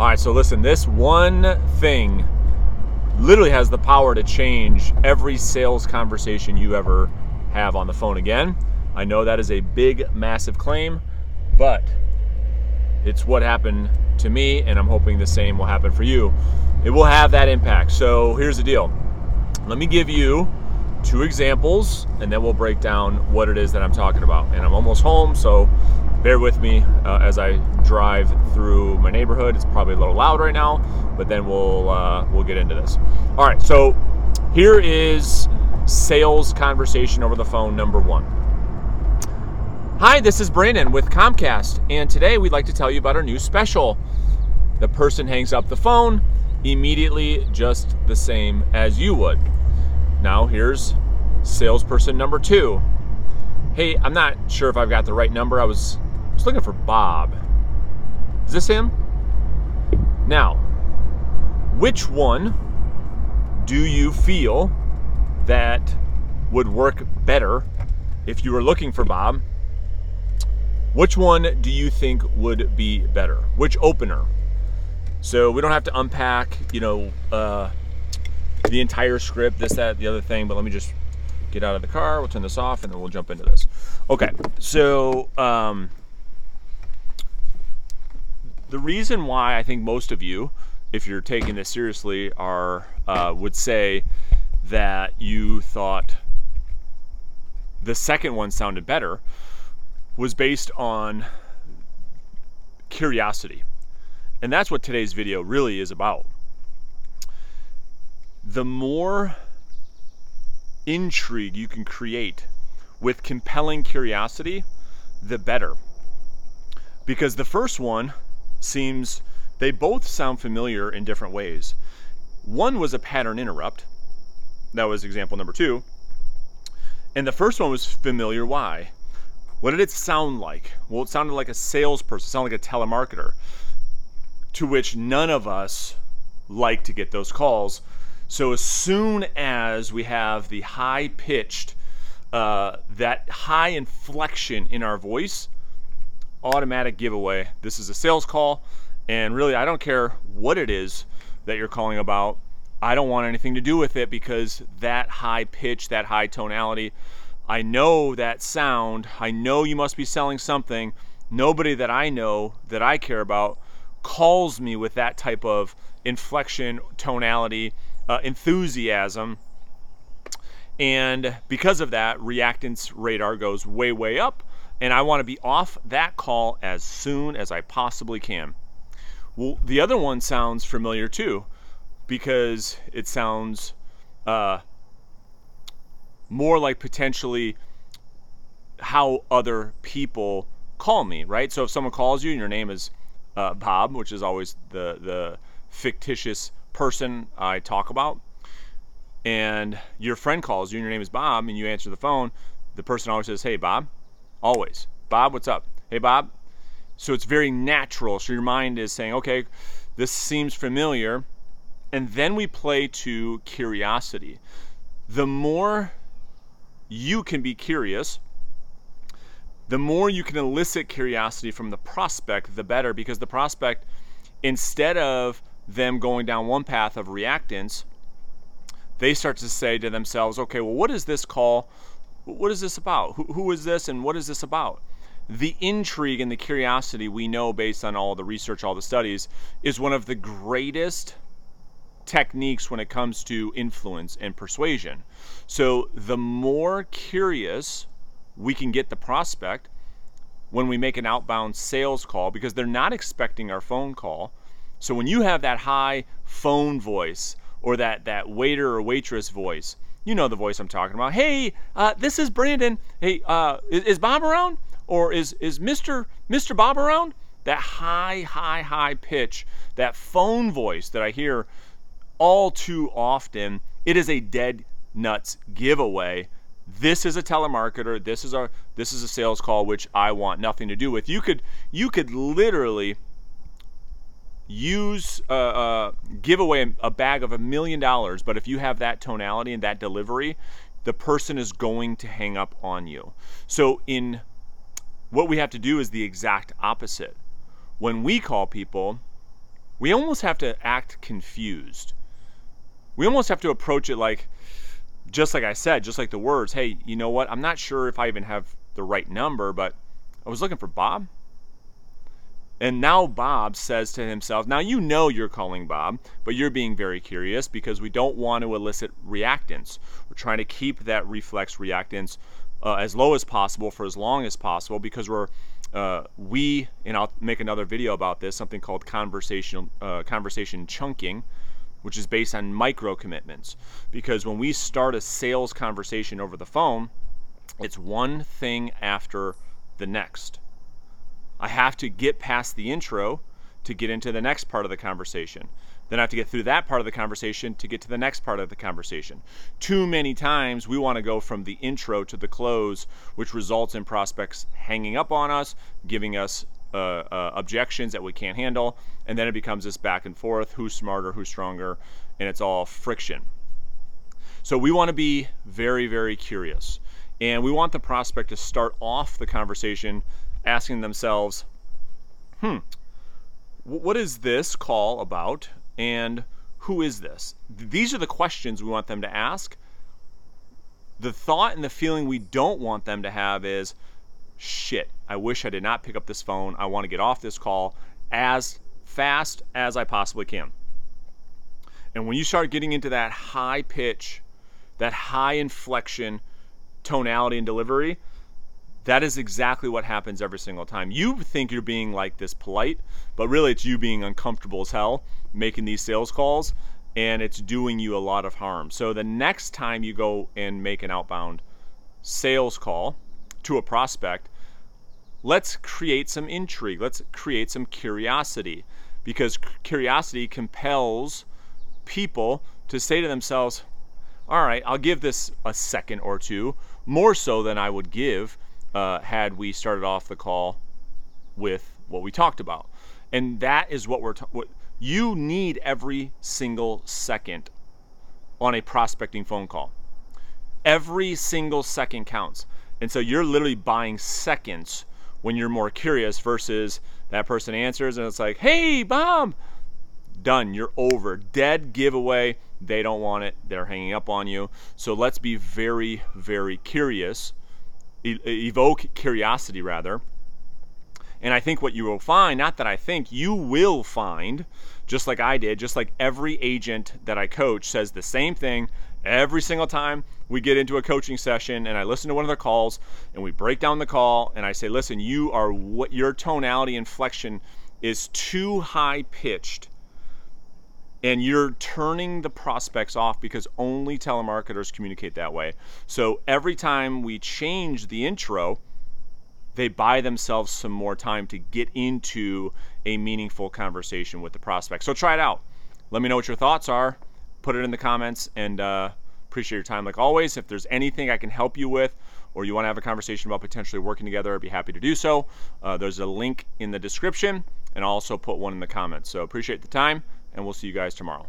All right, so listen, this one thing literally has the power to change every sales conversation you ever have on the phone again. I know that is a big, massive claim, but it's what happened to me, and I'm hoping the same will happen for you. It will have that impact. So here's the deal let me give you two examples, and then we'll break down what it is that I'm talking about. And I'm almost home, so bear with me uh, as I drive through my neighborhood. It's probably a little loud right now, but then we'll uh, we'll get into this. All right, so here is sales conversation over the phone number one. Hi, this is Brandon with Comcast, and today we'd like to tell you about our new special. The person hangs up the phone immediately, just the same as you would. Now, here's salesperson number two. Hey, I'm not sure if I've got the right number. I was was looking for Bob. Is this him? Now, which one do you feel that would work better if you were looking for Bob? Which one do you think would be better? Which opener? So we don't have to unpack, you know, uh, the entire script, this, that, the other thing, but let me just get out of the car. We'll turn this off and then we'll jump into this. Okay, so um, the reason why I think most of you, if you're taking this seriously, are uh, would say that you thought the second one sounded better was based on curiosity. And that's what today's video really is about. The more intrigue you can create with compelling curiosity, the better. Because the first one seems they both sound familiar in different ways. One was a pattern interrupt. That was example number two. And the first one was familiar. Why? What did it sound like? Well, it sounded like a salesperson, it sounded like a telemarketer, to which none of us like to get those calls. So as soon as we have the high pitched, uh, that high inflection in our voice, automatic giveaway. This is a sales call, and really, I don't care what it is that you're calling about. I don't want anything to do with it because that high pitch, that high tonality, I know that sound. I know you must be selling something. Nobody that I know that I care about calls me with that type of inflection, tonality, uh, enthusiasm. And because of that, reactance radar goes way, way up and I want to be off that call as soon as I possibly can. Well, the other one sounds familiar too, because it sounds uh, more like potentially how other people call me, right? So if someone calls you and your name is uh, Bob, which is always the the fictitious person I talk about, and your friend calls you and your name is Bob, and you answer the phone, the person always says, "Hey, Bob." Always. Bob, what's up? Hey, Bob. So it's very natural. So your mind is saying, okay, this seems familiar. And then we play to curiosity. The more you can be curious, the more you can elicit curiosity from the prospect, the better, because the prospect, instead of them going down one path of reactance, they start to say to themselves, okay, well, what is this call? What is this about? Who, who is this and what is this about? The intrigue and the curiosity we know based on all the research, all the studies, is one of the greatest techniques when it comes to influence and persuasion. So the more curious we can get the prospect when we make an outbound sales call, because they're not expecting our phone call. So when you have that high phone voice or that, that waiter or waitress voice, you know the voice I'm talking about. Hey, uh, this is Brandon. Hey, uh, is, is, Bob around? Or is is Mr. Mr. Bob around? That high, high, high pitch, that phone voice that I hear all too often. It is a dead nuts giveaway. This is a telemarketer. This is a this is a sales call which I want nothing to do with. You could you could literally use uh, uh, give away a bag of a million dollars but if you have that tonality and that delivery the person is going to hang up on you so in what we have to do is the exact opposite when we call people we almost have to act confused. We almost have to approach it like, just like I said, just like the words, hey, you know what? I'm not sure if I even have the right number, but I was looking for Bob. And now Bob says to himself, now you know you're calling Bob, but you're being very curious because we don't want to elicit reactance. We're trying to keep that reflex reactance uh, as low as possible for as long as possible because we're uh, we and I'll make another video about this something called conversation uh, conversation chunking which is based on micro commitments because when we start a sales conversation over the phone it's one thing after the next I have to get past the intro to get into the next part of the conversation. Then I have to get through that part of the conversation to get to the next part of the conversation. Too many times we want to go from the intro to the close, which results in prospects hanging up on us, giving us uh, uh, objections that we can't handle, and then it becomes this back and forth who's smarter, who's stronger, and it's all friction. So we want to be very, very curious. And we want the prospect to start off the conversation asking themselves, hmm, what is this call about? And who is this? These are the questions we want them to ask. The thought and the feeling we don't want them to have is, shit, I wish I did not pick up this phone. I want to get off this call as fast as I possibly can. And when you start getting into that high pitch, that high inflection, tonality, and delivery, that is exactly what happens every single time. You think you're being like this polite, but really it's you being uncomfortable as hell making these sales calls and it's doing you a lot of harm. So the next time you go and make an outbound sales call to a prospect, let's create some intrigue. Let's create some curiosity because curiosity compels people to say to themselves, all right, I'll give this a second or two, more so than I would give uh, had we started off the call with what we talked about. And that is what we're ta- what you need every single second on a prospecting phone call. Every single second counts. And so you're literally buying seconds when you're more curious versus that person answers and it's like, "Hey, Bob." Done. You're over. Dead giveaway. They don't want it. They're hanging up on you. So let's be very very curious evoke curiosity rather. And I think what you will find, not that I think, you will find, just like I did, just like every agent that I coach says the same thing every single time we get into a coaching session and I listen to one of their calls and we break down the call and I say, listen, you are what your tonality inflection is too high pitched and you're turning the prospects off because only telemarketers communicate that way. So every time we change the intro, they buy themselves some more time to get into a meaningful conversation with the prospect. So try it out. Let me know what your thoughts are. Put it in the comments and uh, appreciate your time. Like always, if there's anything I can help you with or you want to have a conversation about potentially working together, I'd be happy to do so. Uh, there's a link in the description and I'll also put one in the comments. So appreciate the time and we'll see you guys tomorrow.